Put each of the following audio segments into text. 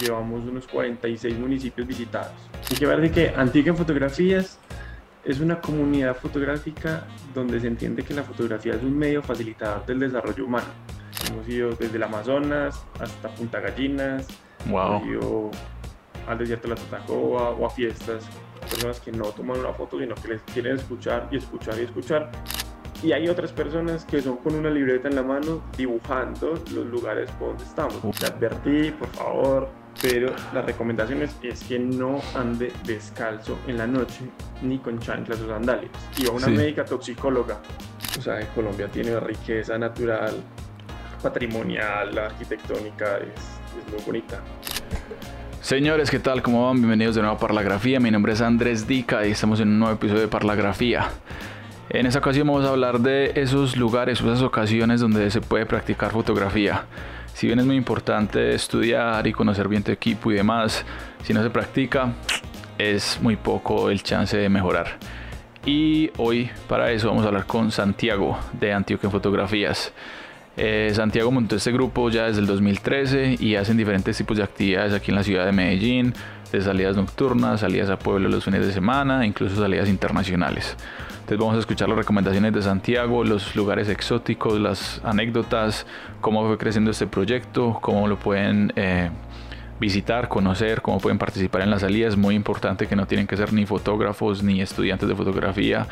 llevamos unos 46 municipios visitados. Hay que de que Antigua en Fotografías es una comunidad fotográfica donde se entiende que la fotografía es un medio facilitador del desarrollo humano. Hemos ido desde el Amazonas hasta Punta Gallinas, wow. hemos ido al desierto de la Tatacoa o a fiestas, personas que no toman una foto, sino que les quieren escuchar y escuchar y escuchar. Y hay otras personas que son con una libreta en la mano dibujando los lugares por donde estamos. Te advertí, por favor, pero la recomendación es, es, que no ande descalzo en la noche ni con chanclas o sandalias. Y a una Sí. médica toxicóloga. O sea, Colombia tiene riqueza natural, patrimonial, arquitectónica, es, es muy bonita. Señores, ¿qué tal? ¿Cómo van? Bienvenidos de nuevo a Parlagrafía. Mi nombre es Andrés Dica y estamos en un nuevo episodio de Parlagrafía. En esta ocasión vamos a hablar de esos lugares, esas ocasiones donde se puede practicar fotografía. Si bien es muy importante estudiar y conocer bien tu equipo y demás, si no se practica, es muy poco el chance de mejorar. Y hoy para eso vamos a hablar con Santiago de Antioquia en Fotografías. Eh, Santiago montó este grupo ya desde el 2013 y hacen diferentes tipos de actividades aquí en la ciudad de Medellín, de salidas nocturnas, salidas a pueblo los fines de semana, incluso salidas internacionales. Entonces vamos a escuchar las recomendaciones de Santiago, los lugares exóticos, las anécdotas, cómo fue creciendo este proyecto, cómo lo pueden eh, visitar, conocer, cómo pueden participar en las salidas. Es muy importante que no tienen que ser ni fotógrafos ni estudiantes de fotografía.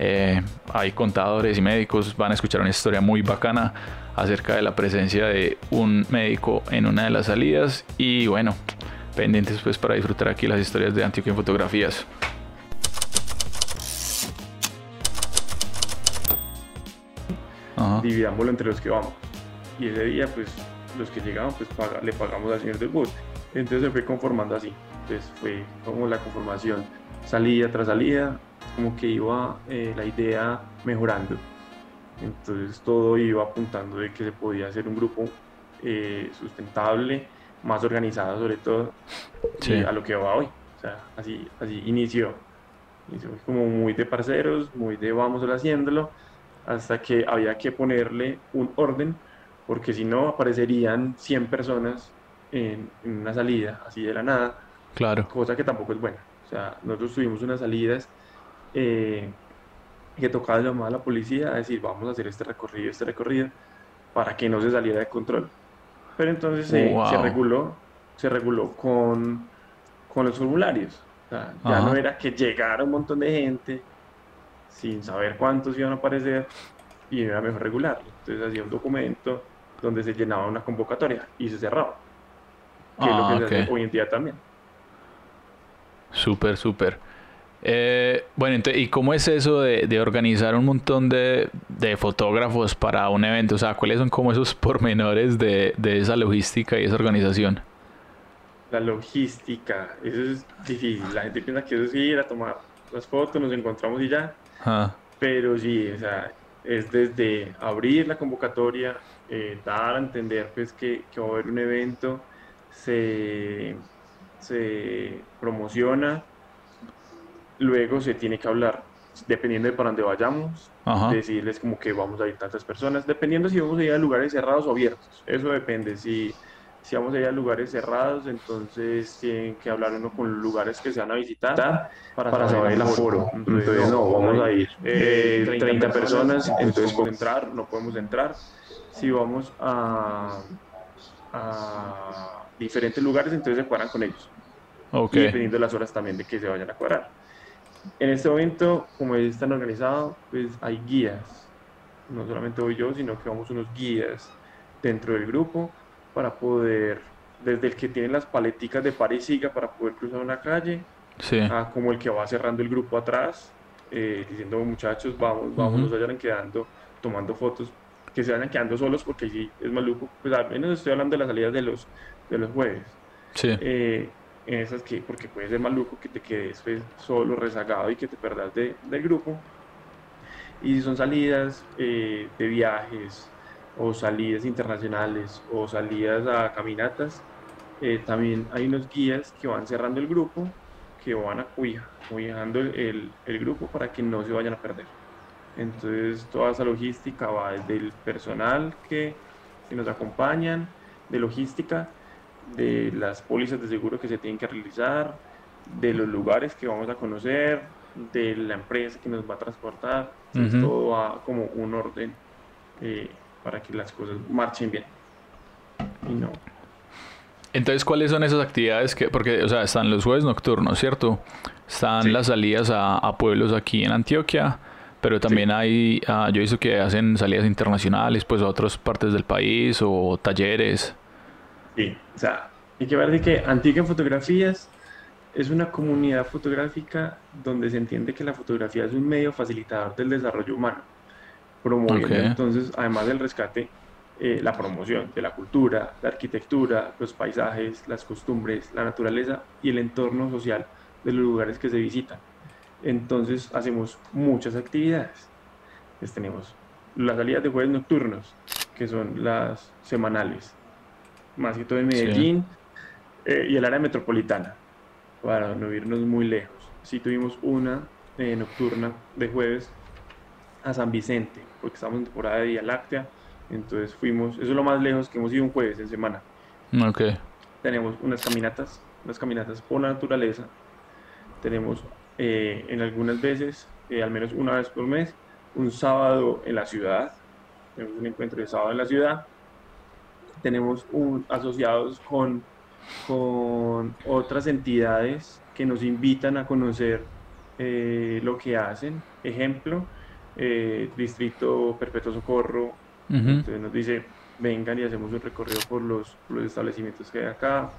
Eh, hay contadores y médicos, van a escuchar una historia muy bacana acerca de la presencia de un médico en una de las salidas y bueno, pendientes pues para disfrutar aquí las historias de Antioquia en Fotografías. Ajá. dividámoslo entre los que vamos. Y ese día, pues, los que llegaban, pues paga- le pagamos al señor del bote. Entonces se fue conformando así. Entonces fue como la conformación, salida tras salida, como que iba eh, la idea mejorando. Entonces todo iba apuntando de que se podía hacer un grupo eh, sustentable, más organizado sobre todo, Sí. y a lo que va hoy. O sea, así, así inició. Inició como muy de parceros, muy de vamos haciéndolo, hasta que había que ponerle un orden, porque si no aparecerían 100 personas en, en una salida, así de la nada, Claro. cosa que tampoco es buena. O sea, nosotros tuvimos unas salidas eh, que tocaba llamar a la policía a decir, vamos a hacer este recorrido, este recorrido, para que no se saliera de control. Pero entonces se- se Wow. reguló, se reguló con, con los formularios. O sea, ya Ajá. no era que llegara un montón de gente sin saber cuántos iban a aparecer y era mejor regularlo. Entonces hacía un documento donde se llenaba una convocatoria y se cerraba. Que es lo Ah, que se ok. hace hoy en día también. Súper, súper. Eh, bueno, ente- ¿y cómo es eso de, de organizar un montón de, de fotógrafos para un evento? O sea, ¿cuáles son como esos pormenores de, de esa logística y esa organización? La logística, eso es difícil. La gente piensa que eso es ir a tomar las fotos, nos encontramos y ya. Ah, Pero sí, o sea, es desde abrir la convocatoria, eh, dar a entender pues que, que va a haber un evento, se, se promociona, luego se tiene que hablar, dependiendo de para dónde vayamos, ajá. decirles como que vamos a ir tantas personas, dependiendo si vamos a ir a lugares cerrados o abiertos. Eso depende. Si, si vamos a ir a lugares cerrados, entonces tienen que hablar uno con los lugares que se van a visitar para, saber el aforo. Entonces, no, vamos a ir eh, 30 personas, entonces podemos entrar, no podemos entrar. Si vamos a, a diferentes lugares, entonces se cuadran con ellos Ok. y dependiendo de las horas también de que se vayan a cuadrar. En este momento, como es tan organizado, pues hay guías. No solamente voy yo, sino que vamos unos guías dentro del grupo para poder, desde el que tiene las paleticas de par y siga para poder cruzar una calle, Sí. a como el que va cerrando el grupo atrás, eh, diciendo muchachos, vamos, vamos, no se vayan quedando, tomando fotos, que se vayan quedando solos porque sí es maluco. Pues al menos estoy hablando de las salidas de los, de los jueves Sí. eh, en esas que, porque puede ser maluco que te quedes pues, solo, rezagado y que te perdas de- del grupo. Y son salidas eh, de viajes o salidas internacionales o salidas a caminatas, eh, también hay unos guías que van cerrando el grupo, que van acobijando el, el- el grupo para que no se vayan a perder. Entonces toda esa logística va desde el personal que, que nos acompañan, de logística, de las pólizas de seguro que se tienen que realizar, de los lugares que vamos a conocer, de la empresa que nos va a transportar. Todo va como un orden eh, para que las cosas marchen bien. Y no. Entonces, ¿cuáles son esas actividades que, porque, o sea, están los jueves nocturnos, ¿cierto? Están las salidas a, pueblos aquí en Antioquia, pero también hay, ah, yo he visto que hacen salidas internacionales, pues a otras partes del país o talleres. Sí, o sea, hay que ver de que Antioquia en Fotografías es una comunidad fotográfica donde se entiende que la fotografía es un medio facilitador del desarrollo humano, promoviendo entonces, además del rescate, eh, la promoción de la cultura, la arquitectura, los paisajes, las costumbres, la naturaleza y el entorno social de los lugares que se visitan. Entonces hacemos muchas actividades. Pues tenemos las salidas de jueves nocturnos, que son las semanales, más que todo en Medellín eh, y el área metropolitana, para no irnos muy lejos. Sí tuvimos una eh, nocturna de jueves a San Vicente, porque estamos en temporada de Vía Láctea, entonces fuimos, eso es lo más lejos que hemos ido un jueves en semana. Ok. Tenemos unas caminatas, unas caminatas por la naturaleza, tenemos eh, en algunas veces, al menos una vez por mes, un sábado en la ciudad, tenemos un encuentro de sábado en la ciudad, tenemos un, asociados con, con otras entidades que nos invitan a conocer eh, lo que hacen. Ejemplo, eh, Distrito Perpetuo Socorro, entonces nos dice, vengan y hacemos un recorrido por los, los establecimientos que hay acá,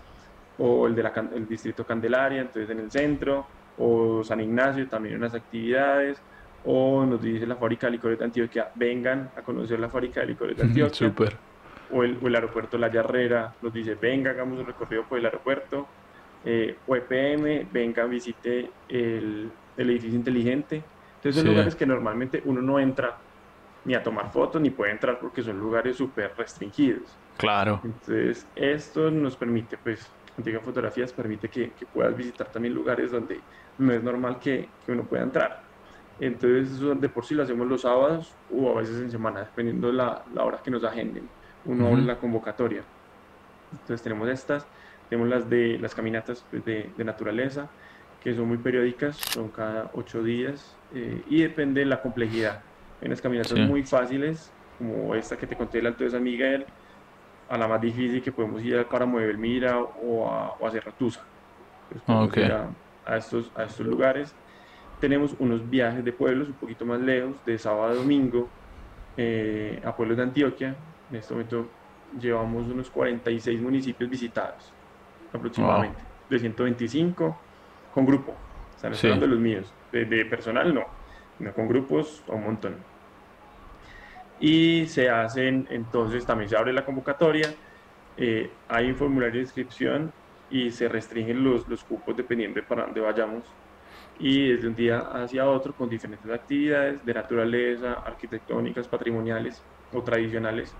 o el, de la, el Distrito Candelaria, entonces en el centro, o San Ignacio, también unas actividades, o nos dice la fábrica de licores de Antioquia, vengan a conocer la fábrica de licores de Antioquia. Super o el, aeropuerto La Yarrera nos dice, venga, hagamos un recorrido por el aeropuerto, eh, o EPM, venga, visite el, edificio inteligente. Entonces son lugares que normalmente uno no entra ni a tomar fotos, ni puede entrar porque son lugares súper restringidos. Claro. Entonces esto nos permite, pues, Antigua Fotografías permite que, puedas visitar también lugares donde no es normal que, que uno pueda entrar. Entonces eso de por sí lo hacemos los sábados o a veces en semana, dependiendo de la, la hora que nos agenden uno abre la convocatoria. Entonces tenemos estas, tenemos las de las caminatas pues, de, naturaleza, que son muy periódicas, son cada ocho días eh, y depende de la complejidad. Hay unas caminatas muy fáciles, como esta que te conté del Alto de San Miguel, a la más difícil que podemos ir para Muevel Mira o a, o a Cerratusa. Pues, a, estos, a estos lugares. Tenemos unos viajes de pueblos un poquito más lejos, de sábado a domingo, eh, a pueblos de Antioquia, en este momento llevamos unos 46 municipios visitados, aproximadamente, de 125 con grupo. Están sí. de los míos, de, personal no, no con grupos un montón. Y se hacen, entonces también se abre la convocatoria, eh, hay un formulario de inscripción y se restringen los, los cupos dependiendo de para dónde vayamos y desde un día hacia otro con diferentes actividades de naturaleza, arquitectónicas, patrimoniales o tradicionales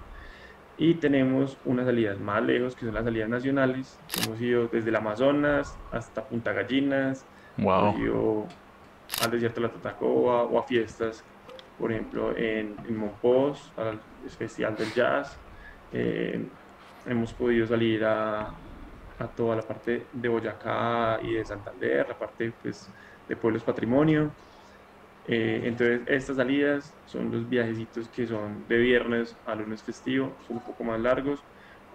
y tenemos unas salidas más lejos, que son las salidas nacionales. Hemos ido desde el Amazonas hasta Punta Gallinas, wow. hemos ido al desierto de la Tatacoa o a fiestas, por ejemplo, en, en Monpós, al Festival del Jazz. Eh, hemos podido salir a, a, toda la parte de Boyacá y de Santander, la parte pues, de Pueblos Patrimonio. Eh, entonces, estas salidas son los viajecitos que son de viernes a lunes festivo, son un poco más largos,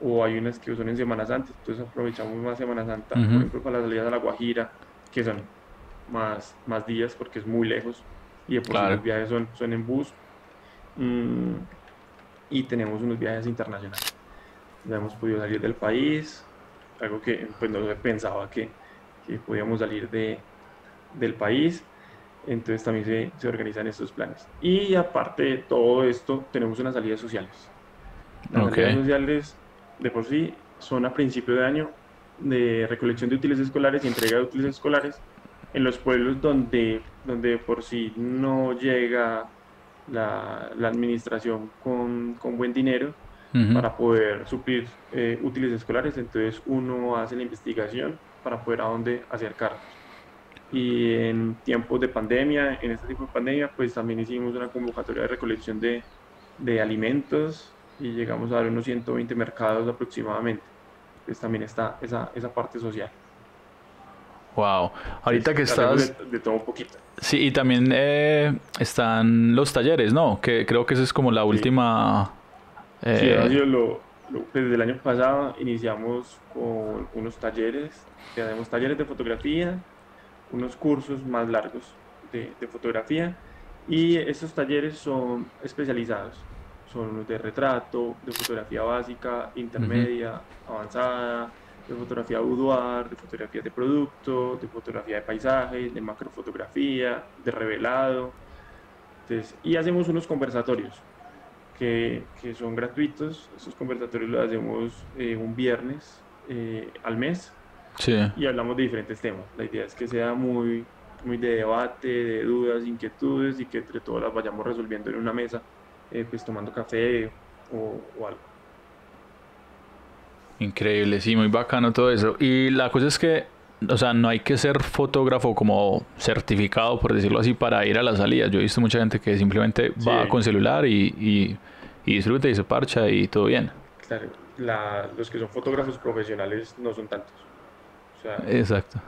o hay unas que son en Semana Santa, entonces aprovechamos más Semana Santa, por ejemplo, para las salidas a La Guajira, que son más, más días porque es muy lejos, y de los viajes son, son en bus, mm, y tenemos unos viajes internacionales. Ya hemos podido salir del país, algo que pues no se pensaba que, que podíamos salir de, del país entonces también se, se, organizan estos planes. Y aparte de todo esto, tenemos unas salidas sociales. Las salidas sociales de por sí son a principio de año de recolección de útiles escolares y entrega de útiles escolares en los pueblos donde, donde por sí no llega la, la administración con, con, buen dinero para poder suplir eh, útiles escolares. Entonces uno hace la investigación para poder a dónde acercarnos y en tiempos de pandemia, en este tipo de pandemia, pues también hicimos una convocatoria de recolección de, de alimentos y llegamos a dar unos 120 mercados aproximadamente. pues también está esa, esa parte social. Wow. Ahorita que estás. De, todo un poquito. Sí, y también eh, están los talleres, ¿no? Que creo que esa es como la última. Eh... Sí, lo, pues, desde el año pasado iniciamos con unos talleres, que hacemos talleres de fotografía, unos cursos más largos de, de fotografía, y estos talleres son especializados. Son unos de retrato, de fotografía básica, intermedia, avanzada, de fotografía boudoir, de fotografía de producto, de fotografía de paisaje, de macrofotografía, de revelado. Entonces, y hacemos unos conversatorios que, que son gratuitos. Esos conversatorios los hacemos eh, un viernes eh, al mes sí. y hablamos de diferentes temas. La idea es que sea muy, muy de debate, de dudas, inquietudes y que entre todos las vayamos resolviendo en una mesa, eh, pues tomando café o, o algo. Increíble, sí, muy bacano todo eso. Y la cosa es que, o sea, no hay que ser fotógrafo como certificado, por decirlo así, para ir a las salidas. Yo he visto mucha gente que simplemente va con celular y, y, y, disfruta y se parcha y todo bien. Claro, la, los que son fotógrafos profesionales no son tantos. O sea, Exacto.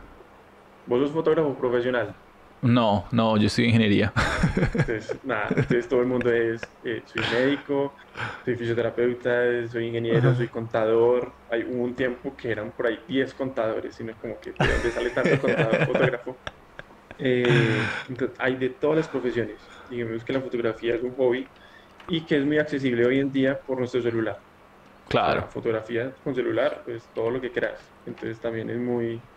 ¿Vos sos fotógrafo profesional? No, no, yo estoy en ingeniería. Entonces, nada, entonces todo el mundo es, eh, soy médico, soy fisioterapeuta, soy ingeniero, soy contador. Hay hubo un tiempo que eran por ahí 10 contadores, sino como que de dónde sale tanto contador, fotógrafo. Eh, entonces, hay de todas las profesiones. Digamos que la fotografía es un hobby y que es muy accesible hoy en día por nuestro celular. Claro. fotografía con celular, pues todo lo que quieras. Entonces también es muy,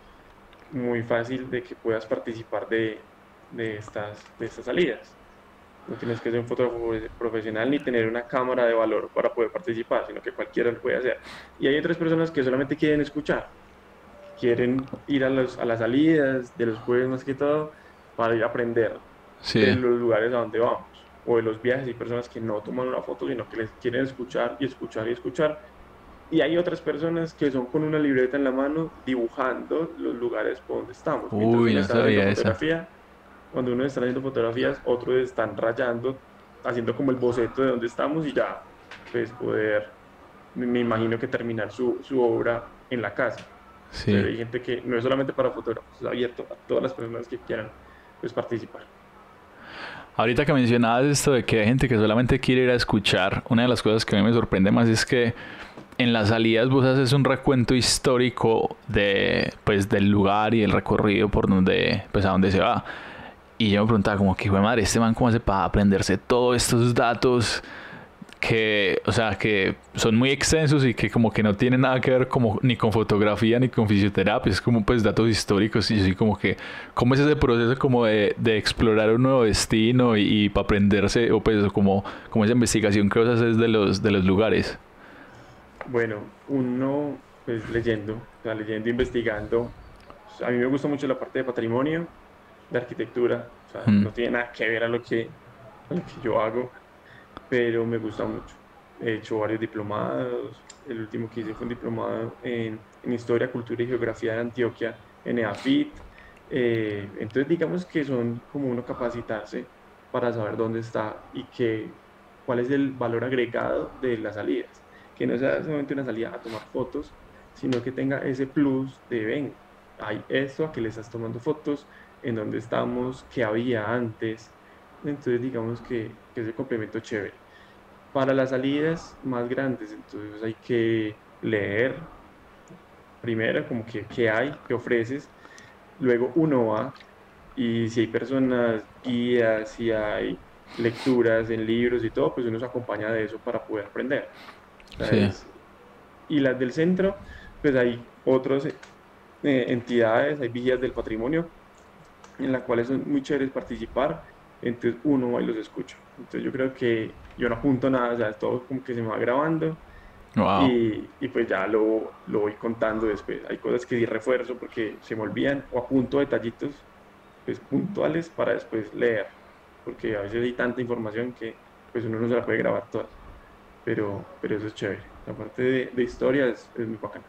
muy fácil de que puedas participar de, de estas, de estas salidas. No tienes que ser un fotógrafo profesional ni tener una cámara de valor para poder participar, sino que cualquiera lo puede hacer. Y hay otras personas que solamente quieren escuchar, quieren ir a, los, a las salidas de los jueves más que todo para ir a aprender Sí. de los lugares a donde vamos o de los viajes. Hay personas que no toman una foto, sino que les quieren escuchar y escuchar y escuchar. Y hay otras personas que son con una libreta en la mano dibujando los lugares por donde estamos. Mientras Uy, uno no está sabía haciendo fotografía, cuando uno está haciendo fotografías, otros están rayando, haciendo como el boceto de dónde estamos y ya, pues poder, me imagino que terminar su, su obra en la casa. Sí. Pero hay gente que no es solamente para fotógrafos, es abierto a todas las personas que quieran pues, participar. Ahorita que mencionabas esto de que hay gente que solamente quiere ir a escuchar, una de las cosas que a mí me sorprende más es que en las salidas vos haces un recuento histórico de pues del lugar y el recorrido por donde pues a dónde se va. Y yo me preguntaba como que, "Jue madre, este man cómo hace para aprenderse todos estos datos que, o sea, que son muy extensos y que como que no tienen nada que ver como ni con fotografía ni con fisioterapia, es como pues datos históricos y así como que, ¿cómo es ese proceso como de, de explorar un nuevo destino y, para aprenderse, o pues como, como esa investigación que vos haces de los, de los lugares? Bueno, uno, pues leyendo, o sea, leyendo, investigando. A mí me gusta mucho la parte de patrimonio, de arquitectura. O sea, Mm. no tiene nada que ver a lo que, a lo que yo hago, pero me gusta mucho. He hecho varios diplomados. El último que hice fue un diplomado en, en Historia, Cultura y Geografía de Antioquia, en EAFIT. Eh, entonces, digamos que son como uno capacitarse para saber dónde está y que, cuál es el valor agregado de las salidas que no sea solamente una salida a tomar fotos, sino que tenga ese plus de, ven, hay esto, a que le estás tomando fotos, en dónde estamos, qué había antes. Entonces digamos que, que es el complemento chévere. Para las salidas más grandes, entonces hay que leer primero como que qué hay, qué ofreces, luego uno va y si hay personas guías, si hay lecturas en libros y todo, pues uno se acompaña de eso para poder aprender. Y las del centro, pues hay otras eh, entidades, hay vías del patrimonio, en las cuales son muy chéveres participar, entonces uno va y los escucha. Entonces yo creo que yo no apunto nada, o sea, todo como que se me va grabando Wow. y, y pues ya lo, lo voy contando después. Hay cosas que sí refuerzo porque se me olvidan o apunto detallitos pues puntuales para después leer, porque a veces hay tanta información que pues uno no se la puede grabar toda. Pero, pero eso es chévere. La parte de, de historia es, es muy bacana.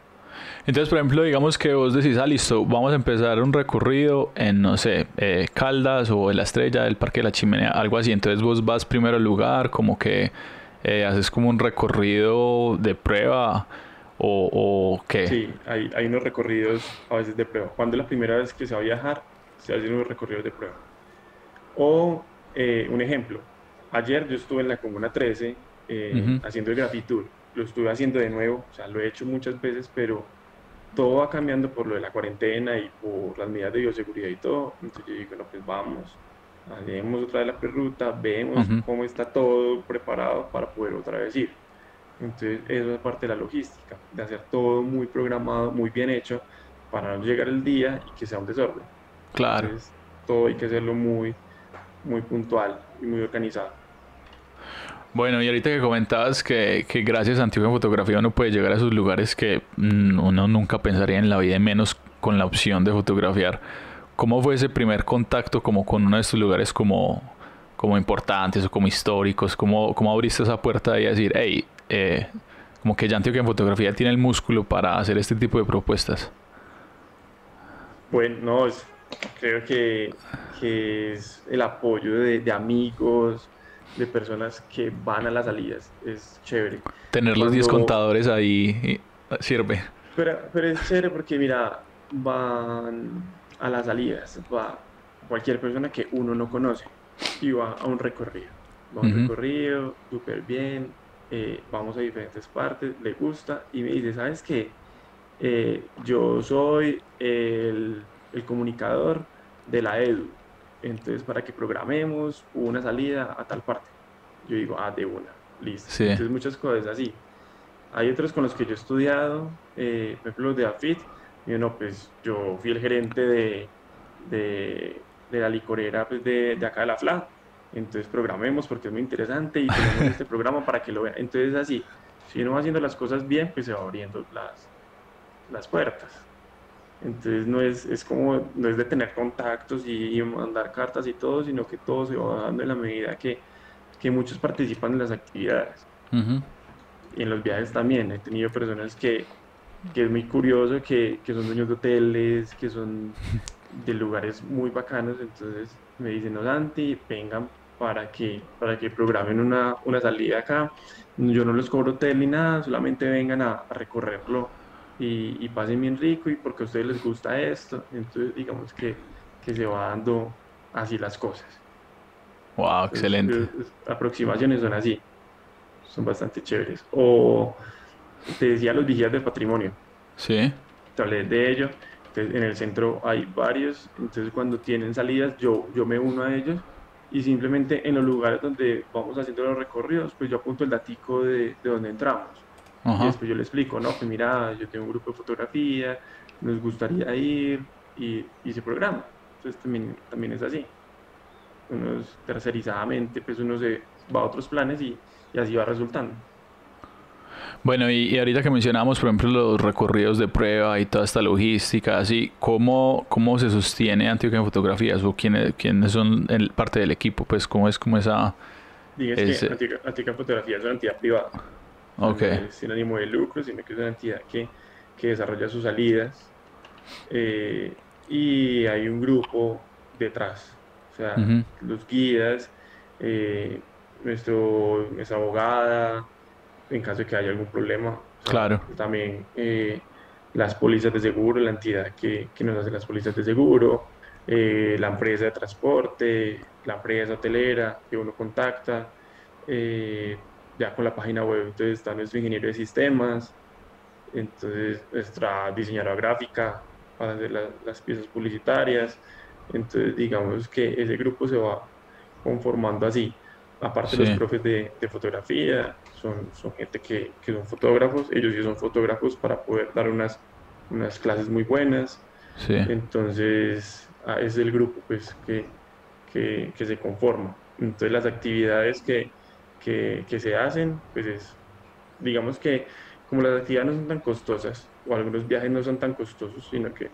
Entonces, por ejemplo, digamos que vos decís, ah, listo, vamos a empezar un recorrido en, no sé, eh, Caldas o en la Estrella del Parque de la Chimenea, algo así. Entonces vos vas primero al lugar, como que eh, haces como un recorrido de prueba o, qué? Sí, hay, hay unos recorridos a veces de prueba. Cuando es la primera vez que se va a viajar, se hacen unos recorridos de prueba. O eh, un ejemplo, ayer yo estuve en la Comuna 13 eh, haciendo el gratitud. Lo estuve haciendo de nuevo, o sea, lo he hecho muchas veces, pero todo va cambiando por lo de la cuarentena y por las medidas de bioseguridad y todo. Entonces yo digo, no, pues vamos, hacemos otra vez la perruta, vemos cómo está todo preparado para poder otra vez ir. Entonces, eso es parte de la logística, de hacer todo muy programado, muy bien hecho, para no llegar el día y que sea un desorden. Claro. Entonces, todo hay que hacerlo muy, muy puntual y muy organizado. Bueno, y ahorita que comentabas que, que gracias a Antigua Fotografía uno puede llegar a esos lugares que uno nunca pensaría en la vida, menos con la opción de fotografiar. ¿Cómo fue ese primer contacto como con uno de estos lugares como, como importantes o como históricos? ¿Cómo, cómo abriste esa puerta y decir, hey, eh, como que ya Antioquia en fotografía tiene el músculo para hacer este tipo de propuestas? Bueno, no, creo que, que, es el apoyo de, amigos, de personas que van a las salidas. Es chévere. Tener los 10 contadores ahí sirve. Pero, pero es chévere porque, mira, van a las salidas, va cualquier persona que uno no conoce y va a un recorrido. Va a un recorrido súper bien, eh, vamos a diferentes partes, le gusta y me dice, ¿sabes qué? Eh, yo soy el, el, comunicador de la EDU, entonces para que programemos una salida a tal parte. Yo digo, ah, de una, listo. Entonces muchas cosas así. Hay otros con los que yo he estudiado, eh, por ejemplo los de AFIT, y bueno, pues yo fui el gerente de, de, de la licorera pues, de, de acá de la FLA entonces programemos porque es muy interesante y tenemos este programa para que lo vean. Entonces así, si uno va haciendo las cosas bien, pues se va abriendo las, las puertas. Entonces no es, es como, no es de tener contactos y, mandar cartas y todo, sino que todo se va dando en la medida que, que muchos participan en las actividades. Y en los viajes también. He tenido personas que, que es muy curioso, que, que son dueños de hoteles, que son de lugares muy bacanos, entonces me dicen, no, Santi, vengan para que, para que programen una, una salida acá. Yo no les cobro hotel ni nada, solamente vengan a, recorrerlo y, y, pasen bien rico y porque a ustedes les gusta esto. Entonces, digamos que, que se va dando así las cosas. Wow, excelente. aproximaciones son así, son bastante chéveres. O te decía los vigías del patrimonio. Sí. Te hablé de ello. Entonces, en el centro hay varios, entonces cuando tienen salidas yo, yo me uno a ellos y simplemente en los lugares donde vamos haciendo los recorridos, pues yo apunto el datico de, de donde entramos. Y después yo le explico, no, que mira, yo tengo un grupo de fotografía, nos gustaría ir y, y se programa. Entonces también, también es así. Uno tercerizadamente, pues uno se va a otros planes y, y así va resultando. Bueno, y, ahorita que mencionamos, por ejemplo, los recorridos de prueba y toda esta logística, así, ¿cómo, cómo se sostiene Antioquia en Fotografías o quiénes, quiénes son el, parte del equipo? Pues, ¿cómo es como esa...? Digas que Antioquia, en Fotografía es una entidad privada. Ok. No es sin ánimo de lucro, sino que es una entidad que, que desarrolla sus salidas eh, y hay un grupo detrás. O sea, los guías, eh, nuestro, nuestra abogada, en caso de que haya algún problema. Claro. También eh, las pólizas de seguro, la entidad que, que nos hace las pólizas de seguro, eh, la empresa de transporte, la empresa hotelera que uno contacta, eh, ya con la página web, entonces está nuestro ingeniero de sistemas, entonces nuestra diseñadora gráfica para hacer las piezas publicitarias, entonces digamos que ese grupo se va conformando así, aparte de los profes de, de fotografía, son, son gente que, que, son fotógrafos, ellos sí son fotógrafos para poder dar unas, unas clases muy buenas. Sí. Entonces, ah, es el grupo pues, que, que, que, se conforma. Entonces, las actividades que, que, se hacen, pues es, digamos que como las actividades no son tan costosas, o algunos viajes no son tan costosos, sino que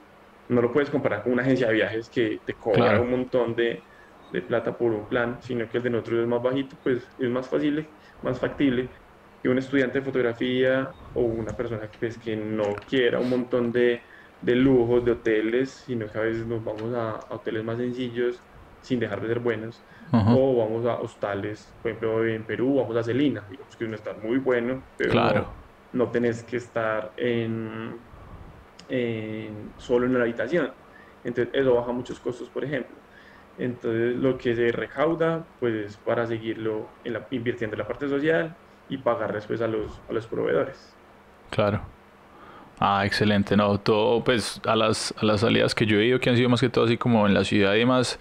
no lo puedes comparar con una agencia de viajes que te cobra un montón de, de plata por un plan, sino que el de nosotros es más bajito, pues es más fácil más factible que un estudiante de fotografía o una persona que, pues, que no quiera un montón de, de, lujos, de hoteles, sino que a veces nos vamos a, hoteles más sencillos sin dejar de ser buenos, o vamos a hostales, por ejemplo en Perú vamos a Celina, digamos que uno está muy bueno, pero, claro. no tenés que estar en, solo en la habitación. Entonces eso baja muchos costos, por ejemplo. Entonces lo que se recauda, pues para seguirlo invirtiendo en la parte social y pagar después a los, a los proveedores. Claro. Ah, excelente, no, todo, pues a las, a las salidas que yo he ido, que han sido más que todo así como en la ciudad y demás,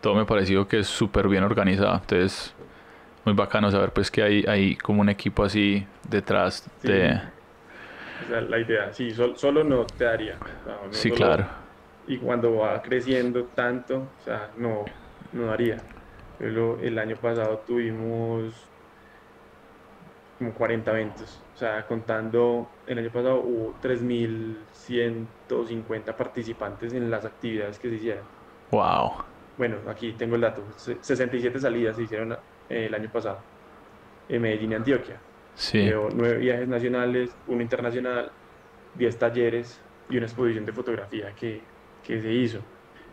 todo me ha parecido que es súper bien organizado, entonces muy bacano saber pues que hay, hay como un equipo así detrás de... la idea, sí, solo no te daría. sí, claro. Y cuando va creciendo tanto, o sea, no, no daría. Pero el año pasado tuvimos como 40 eventos. O sea, contando, el año pasado hubo 3.150 participantes en las actividades que se hicieron. ¡Wow! Bueno, aquí tengo el dato. 67 salidas se hicieron eh, el año pasado en Medellín y Antioquia. Sí. 9 viajes nacionales, uno internacional, 10 talleres y una exposición de fotografía que, que se hizo.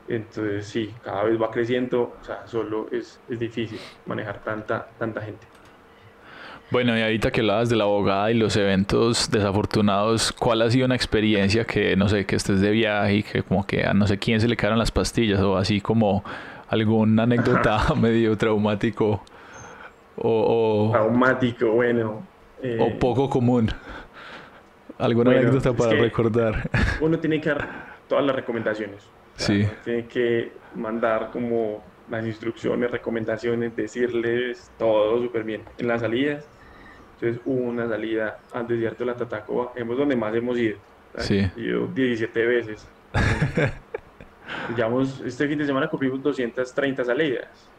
Entonces, sí, cada vez va creciendo, o sea, solo es, es difícil manejar tanta, tanta gente. Bueno, y ahorita que hablabas de la abogada y los eventos desafortunados, ¿cuál ha sido una experiencia que, no sé, que estés de viaje y que como que a no sé quién se le quedaron las pastillas o así como alguna anécdota medio traumático o, Traumático, bueno. Eh, o poco común. ¿Alguna anécdota para recordar? Uno tiene que dar todas las recomendaciones. Sí. Tiene que mandar como las instrucciones, recomendaciones, decirles todo súper bien. En las salidas entonces hubo una salida al desierto de la Tatacoa, hemos donde más hemos ido. Sí. Ido 17 veces. Digamos, este fin de semana cumplimos 230 salidas.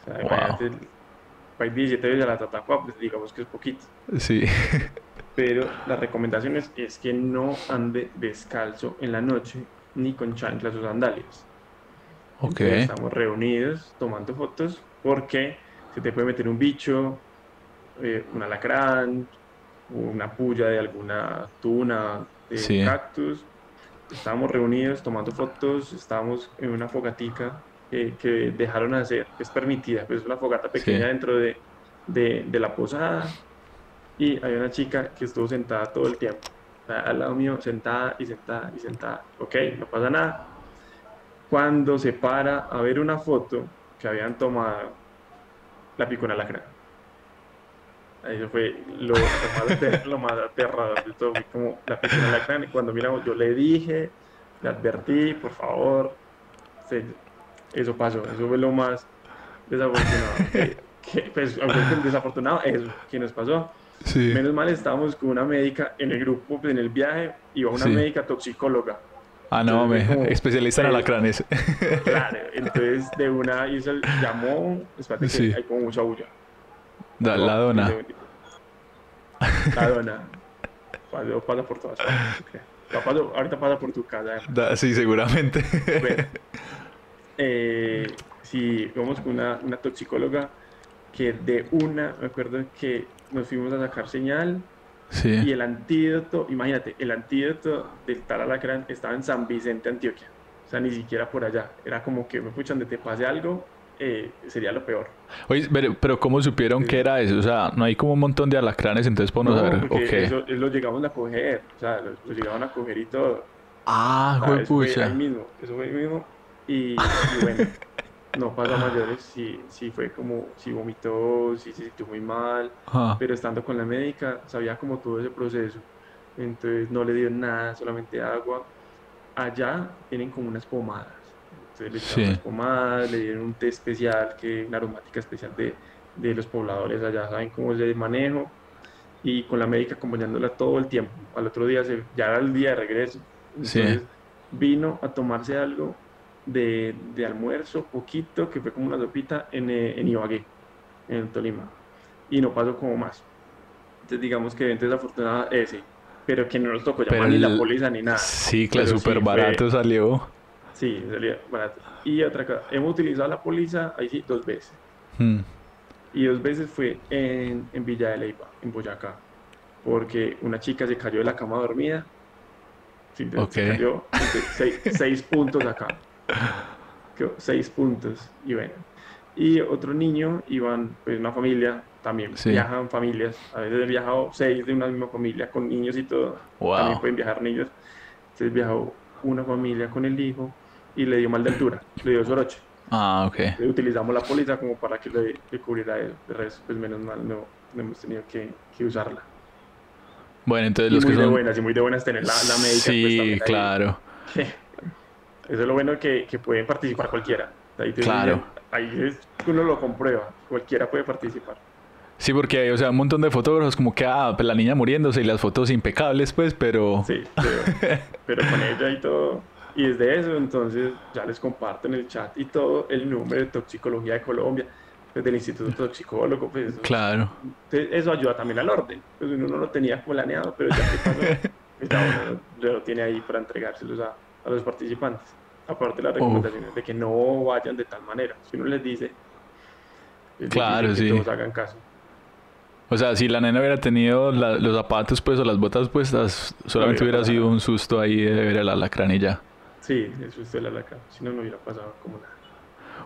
O sea, wow. hay 17 veces a la Tatacoa, pues digamos que es poquito. Sí. Pero la recomendación es, es que no ande descalzo en la noche ni con chanclas o sandalias. Ok. estamos reunidos tomando fotos porque se te puede meter un bicho, eh, un alacrán, una puya de alguna tuna de cactus. Estábamos reunidos tomando fotos, estábamos en una fogatica que dejaron hacer, es permitida, pues es una fogata pequeña dentro de, de, la posada. Y hay una chica que estuvo sentada todo el tiempo, al lado mío, sentada y sentada y sentada. Ok, no pasa nada. Cuando se para a ver una foto que habían tomado, la picó en alacrán. Eso fue lo, más, aterrador de todo. Fue como la persona la cara. Y cuando miramos, yo le dije, le advertí, por favor. eso pasó. Eso fue lo más desafortunado. que, pues, desafortunado, eso que nos pasó. Menos mal estábamos con una médica en el grupo, pues, en el viaje, iba una médica toxicóloga. Ah, no, me, especialista en alacranes. Claro, entonces de una hizo, llamó, espérate que hay como mucha bulla la dona. La dona. Pasa por todas partes. ahorita pasa por tu casa. sí, seguramente. eh, sí, vamos con una, una toxicóloga que de una, me acuerdo que nos fuimos a sacar señal sí. y el antídoto, imagínate, el antídoto del tal alacrán estaba en San Vicente, Antioquia. O sea, ni siquiera por allá. Era como que me escuchan de te pase algo, eh, sería lo peor. Oye, pero, ¿cómo supieron que era eso? O sea, no hay como un montón de alacranes, entonces podemos no, saber. Okay. Eso, lo llegamos a coger, o sea, lo, llegaban a coger y todo. Ah, fue pucha. Eso mismo, eso fue mismo. Y, bueno, no pasa mayores, sí, sí fue como, sí vomitó, sí se sintió muy mal, pero estando con la médica sabía como todo ese proceso. Entonces no le dio nada, solamente agua. Allá tienen como unas pomadas entonces le echaron pomadas, le dieron un té especial, que una aromática especial de, de los pobladores allá, saben cómo es el manejo, y con la médica acompañándola todo el tiempo. Al otro día, se, ya era el día de regreso, entonces vino a tomarse algo de, de, almuerzo, poquito, que fue como una sopita en, eh, en Ibagué, en Tolima, y no pasó como más. Entonces digamos que evento desafortunado ese, pero que no nos tocó llamar ni la policía ni nada. Sí, claro, súper barato salió. Sí, salía barato. Y otra cosa, hemos utilizado la póliza ahí sí dos veces. Hmm. Y dos veces fue en, en Villa de Leyva, en Boyacá. Porque una chica se cayó de la cama dormida. Sí, Se cayó. Seis, seis, puntos acá. Seis puntos. Y bueno. y otro niño iban, pues una familia, también viajan familias, a veces he viajado seis de una misma familia con niños y todo, también pueden viajar niños, entonces viajó una familia con el hijo y le dio mal de altura, le dio soroche. Ah, ok. Utilizamos la póliza como para que le, cubriera el resto, pues menos mal no, no hemos tenido que, que usarla. Bueno, entonces los muy que de son... buenas, y muy de buenas tener la, la médica. Sí, pues, claro. Eso es lo bueno que, que pueden participar cualquiera. Ahí claro. ahí es, uno lo comprueba, cualquiera puede participar. Sí, porque hay, o sea, un montón de fotógrafos como que, ah, pues la niña muriéndose y las fotos impecables, pues, pero... Sí, pero, pero con ella y todo. Y desde eso, entonces, ya les comparto en el chat y todo el número de toxicología de Colombia del Instituto Toxicólogo. Pues, claro. eso ayuda también al orden. Pues uno no lo tenía planeado, pero ya que pasó, pues ya lo tiene ahí para entregárselos a, a los participantes. Aparte las recomendaciones de que no vayan de tal manera. Si uno les dice, claro, que sí. todos hagan caso. O sea, si la nena hubiera tenido los zapatos pues o las botas puestas, solamente hubiera, sido un susto ahí de ver el alacrán y ya. Sí, el susto del alacrán. Si no, no hubiera pasado como nada.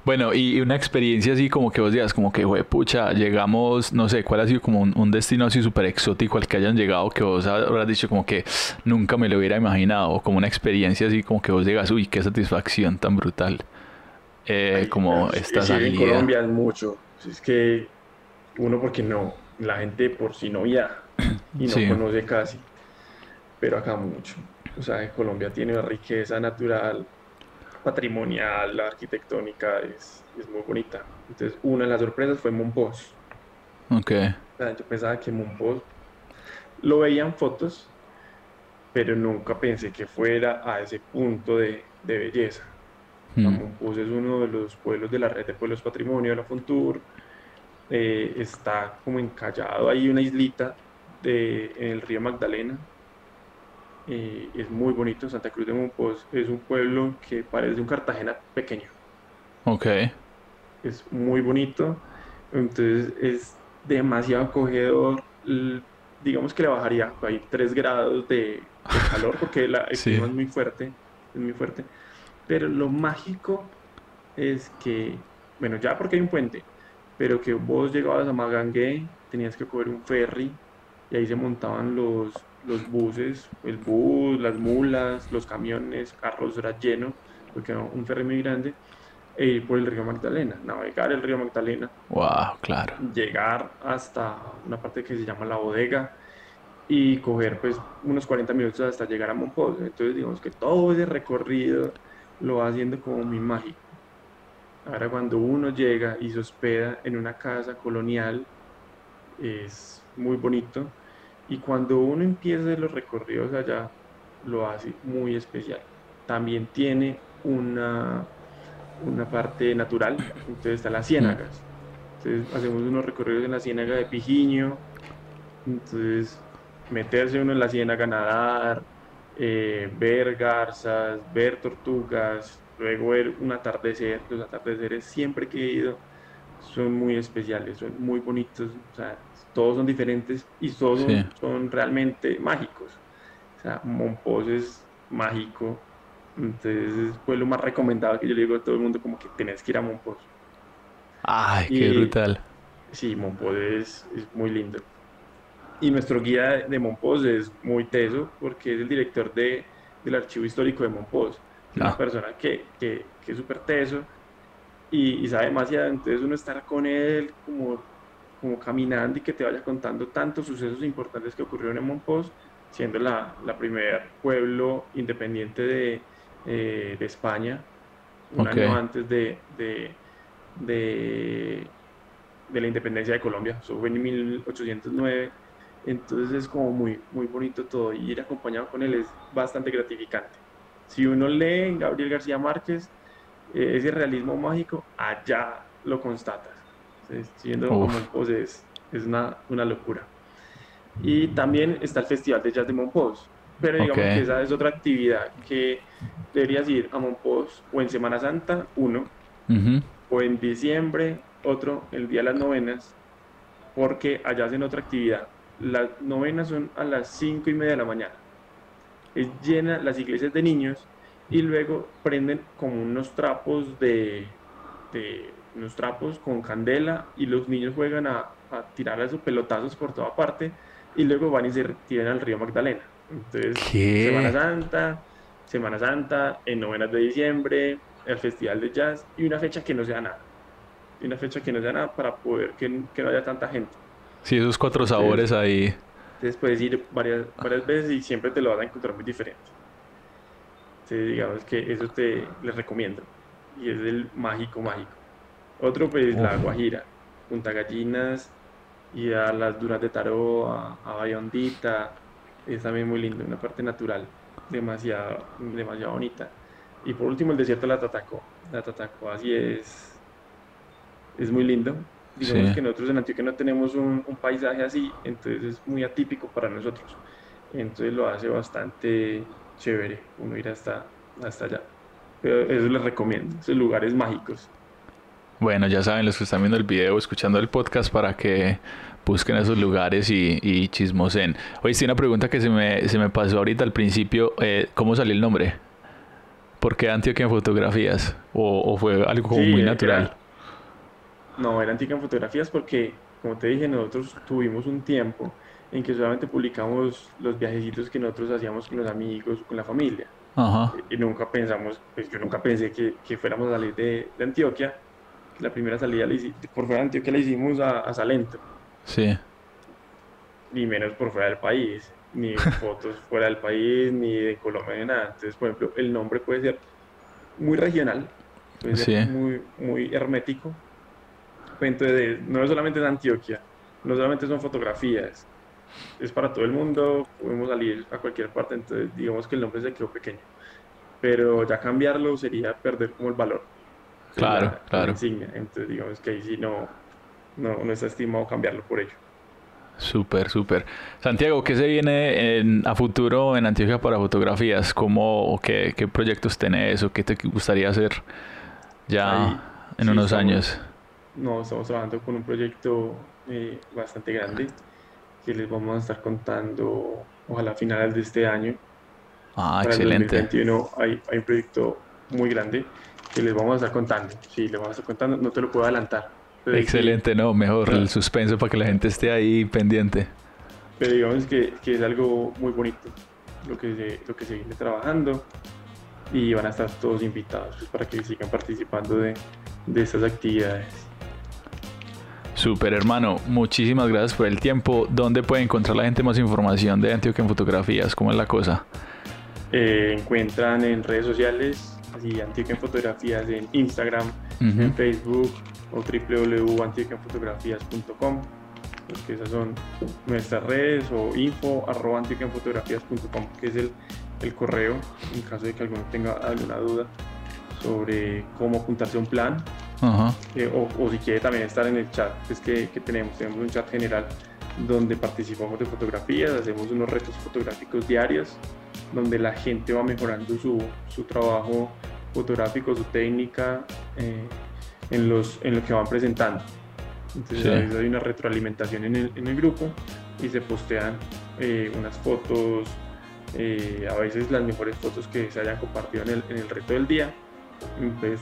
Bueno, y una experiencia así como que vos digas, como que, güey, pucha, llegamos, no sé, cuál ha sido como un, destino así súper exótico al que hayan llegado, que vos habrás dicho como que nunca me lo hubiera imaginado, o como una experiencia así como que vos digas, uy, qué satisfacción tan brutal. Eh, como esta salida. En Colombia es mucho, es que uno porque no, la gente por sí no viaja y no conoce casi, pero acá mucho. O sea, Colombia tiene una riqueza natural patrimonial, la arquitectónica es, es, muy bonita. Entonces, una de las sorpresas fue Monpós. Ok. yo pensaba que Monpós lo veía en fotos, pero nunca pensé que fuera a ese punto de, de belleza. Mm. es uno de los pueblos de la red de pueblos patrimonio de la Fontour. Eh, está como encallado ahí una islita de, en el río Magdalena, eh, es muy bonito. Santa Cruz de Monpós es un pueblo que parece un Cartagena pequeño. Ok. Es muy bonito. Entonces es demasiado acogedor. Digamos que le bajaría ahí 3 grados de, calor porque la, el clima es muy fuerte. Es muy fuerte. Pero lo mágico es que, bueno, ya porque hay un puente, pero que vos llegabas a Magangué, tenías que coger un ferry y ahí se montaban los, los buses, el bus, las mulas, los camiones, carros era lleno, porque era un ferry muy grande, e ir por el río Magdalena, navegar el río Magdalena. Wow, claro. Llegar hasta una parte que se llama la bodega y coger pues unos 40 minutos hasta llegar a Monpós. Entonces digamos que todo ese recorrido lo va haciendo como muy mágico. Ahora cuando uno llega y se hospeda en una casa colonial, es muy bonito y cuando uno empieza los recorridos allá, lo hace muy especial. También tiene una, una parte natural, entonces están las ciénagas. Entonces hacemos unos recorridos en la ciénaga de Pijiño, entonces meterse uno en la ciénaga, nadar, eh, ver garzas, ver tortugas, luego ver un atardecer. Los atardeceres siempre que he ido son muy especiales, son muy bonitos. O sea, todos son diferentes y todos son, realmente mágicos. O sea, Monpós es mágico, entonces fue lo más recomendado que yo le digo a todo el mundo, como que tenés que ir a Monpós. Ay, qué brutal. Sí, Monpós es, muy lindo. Y nuestro guía de Monpós es muy teso porque es el director de, del archivo histórico de Monpós. Es una ah. persona que, que, que es súper teso y, y, sabe demasiado, entonces uno estar con él como como caminando y que te vaya contando tantos sucesos importantes que ocurrieron en Monpós, siendo la, la primer pueblo independiente de, eh, de España, un año antes de, de, de, la independencia de Colombia, eso fue en 1809, entonces es como muy, muy bonito todo. Y ir acompañado con él es bastante gratificante. Si uno lee Gabriel García Márquez, eh, ese realismo mágico, allá lo constatas siendo Monpós es, es una, una, locura. Y también está el Festival de Jazz de Monpós, pero digamos que esa es otra actividad que deberías ir a Monpós o en Semana Santa, uno, o en diciembre, otro, el Día de las Novenas, porque allá hacen otra actividad. Las novenas son a las cinco y media de la mañana. Es llena las iglesias de niños y luego prenden como unos trapos de, de unos trapos con candela y los niños juegan a, a tirar esos pelotazos por toda parte y luego van y se tiran al río Magdalena. Entonces, Semana Santa, Semana Santa, en novenas de diciembre, el Festival de Jazz y una fecha que no sea nada. Y una fecha que no sea nada para poder que, que no haya tanta gente. Sí, esos cuatro sabores ahí. Entonces puedes ir varias, varias veces y siempre te lo vas a encontrar muy diferente. Entonces digamos que eso te les recomiendo. Y es el mágico, mágico. Otro pues la Guajira, Punta Gallinas y a las dunas de Taró, a, a Bayondita. Es también muy lindo, una parte natural demasiado, demasiado bonita. Y por último el desierto de la Tatacó. La Tatacó así es, es muy lindo. Digamos que nosotros en Antioquia no tenemos un, un, paisaje así, entonces es muy atípico para nosotros. Entonces lo hace bastante chévere uno ir hasta, hasta allá. Eso les recomiendo, esos lugares mágicos. Bueno, ya saben los que están viendo el video, escuchando el podcast para que busquen esos lugares y, y chismosen. Oye, sí, una pregunta que se me, se me pasó ahorita al principio. Eh, ¿Cómo salió el nombre? ¿Por qué Antioquia en fotografías? ¿O, fue algo muy natural? no, era Antioquia en fotografías porque, como te dije, nosotros tuvimos un tiempo en que solamente publicamos los viajecitos que nosotros hacíamos con los amigos, con la familia. Ajá. Y nunca pensamos, pues yo nunca pensé que, que fuéramos a salir de, de Antioquia. La primera salida por fuera de Antioquia la hicimos a, a Salento. Sí. Ni menos por fuera del país, ni fotos fuera del país, ni de Colombia, ni nada. Entonces, por ejemplo, el nombre puede ser muy regional, puede ser muy, muy hermético. Entonces, no solamente es Antioquia, no solamente son fotografías, es para todo el mundo, podemos salir a cualquier parte, entonces digamos que el nombre se quedó pequeño. Pero ya cambiarlo sería perder como el valor. Claro, claro. Entonces digamos que ahí sí no, no, no está estimado cambiarlo por ello. Súper, súper. Santiago, ¿qué se viene en, a futuro en Antioquia para fotografías? ¿Cómo, qué, qué proyectos tenés o qué te gustaría hacer ya en unos años? No, estamos trabajando con un proyecto eh, bastante grande que les vamos a estar contando, ojalá a finales de este año. Ah, excelente. El 2021 hay, hay un proyecto muy grande que les vamos a estar contando. Sí, les vamos a estar contando, no te lo puedo adelantar Excelente, no, mejor el suspenso para que la gente esté ahí pendiente. Pero digamos que, que es algo muy bonito lo que, se, lo que se viene trabajando y van a estar todos invitados pues, para que sigan participando de, de estas actividades. Super hermano, muchísimas gracias por el tiempo. ¿Dónde puede encontrar la gente más información de Antioquia en fotografías? ¿Cómo es la cosa? Eh, encuentran en redes sociales, así Antioquia en fotografías en Instagram, en Facebook, o www.antioquianfotografías.com porque esas son nuestras redes o info arroba que es el, el, correo en caso de que alguno tenga alguna duda sobre cómo apuntarse a un plan eh, o, o, si quiere también estar en el chat es que, que, tenemos tenemos un chat general donde participamos de fotografías hacemos unos retos fotográficos diarios donde la gente va mejorando su, su trabajo fotográfico su técnica eh, en, los, en lo que van presentando. Entonces hay una retroalimentación en el, en el, grupo y se postean eh, unas fotos, eh, a veces las mejores fotos que se hayan compartido en el, en el reto del día.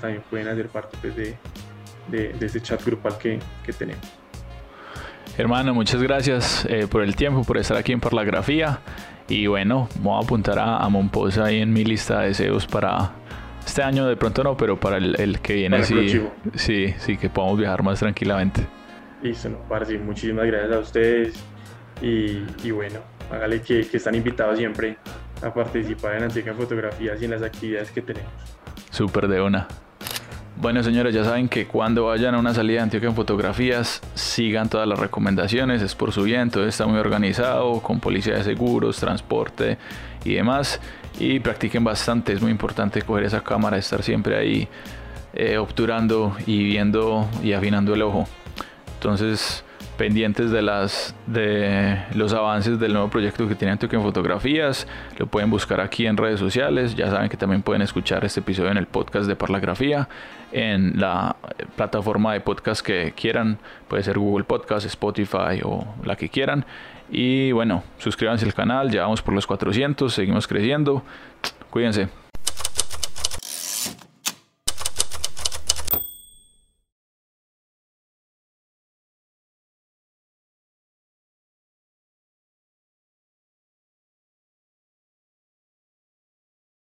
También pueden hacer parte pues, de, de, de, ese chat grupal que, que tenemos. Hermano, muchas gracias eh, por el tiempo, por estar aquí en Parlagrafía. Y bueno, voy a apuntar a, a Monposa ahí en mi lista de deseos para este año de pronto no, pero para el, que viene sí, sí, sí, que podamos viajar más tranquilamente. Listo, no, sí, muchísimas gracias a ustedes y, y bueno, hágale que, que, están invitados siempre a participar en Antica Fotografías y en las actividades que tenemos. Súper de una. Bueno, señores, ya saben que cuando vayan a una salida de Antioquia en fotografías, sigan todas las recomendaciones, es por su bien, todo está muy organizado, con policía de seguros, transporte y demás y practiquen bastante. Es muy importante coger esa cámara, estar siempre ahí eh, obturando y viendo y afinando el ojo. Entonces, pendientes de las de los avances del nuevo proyecto que tiene Antioquia en Fotografías, lo pueden buscar aquí en redes sociales. Ya saben que también pueden escuchar este episodio en el podcast de Parlagrafía, en la plataforma de podcast que quieran, puede ser Google Podcast, Spotify o la que quieran. Y bueno, suscríbanse al canal, ya vamos por los 400, seguimos creciendo. Cuídense.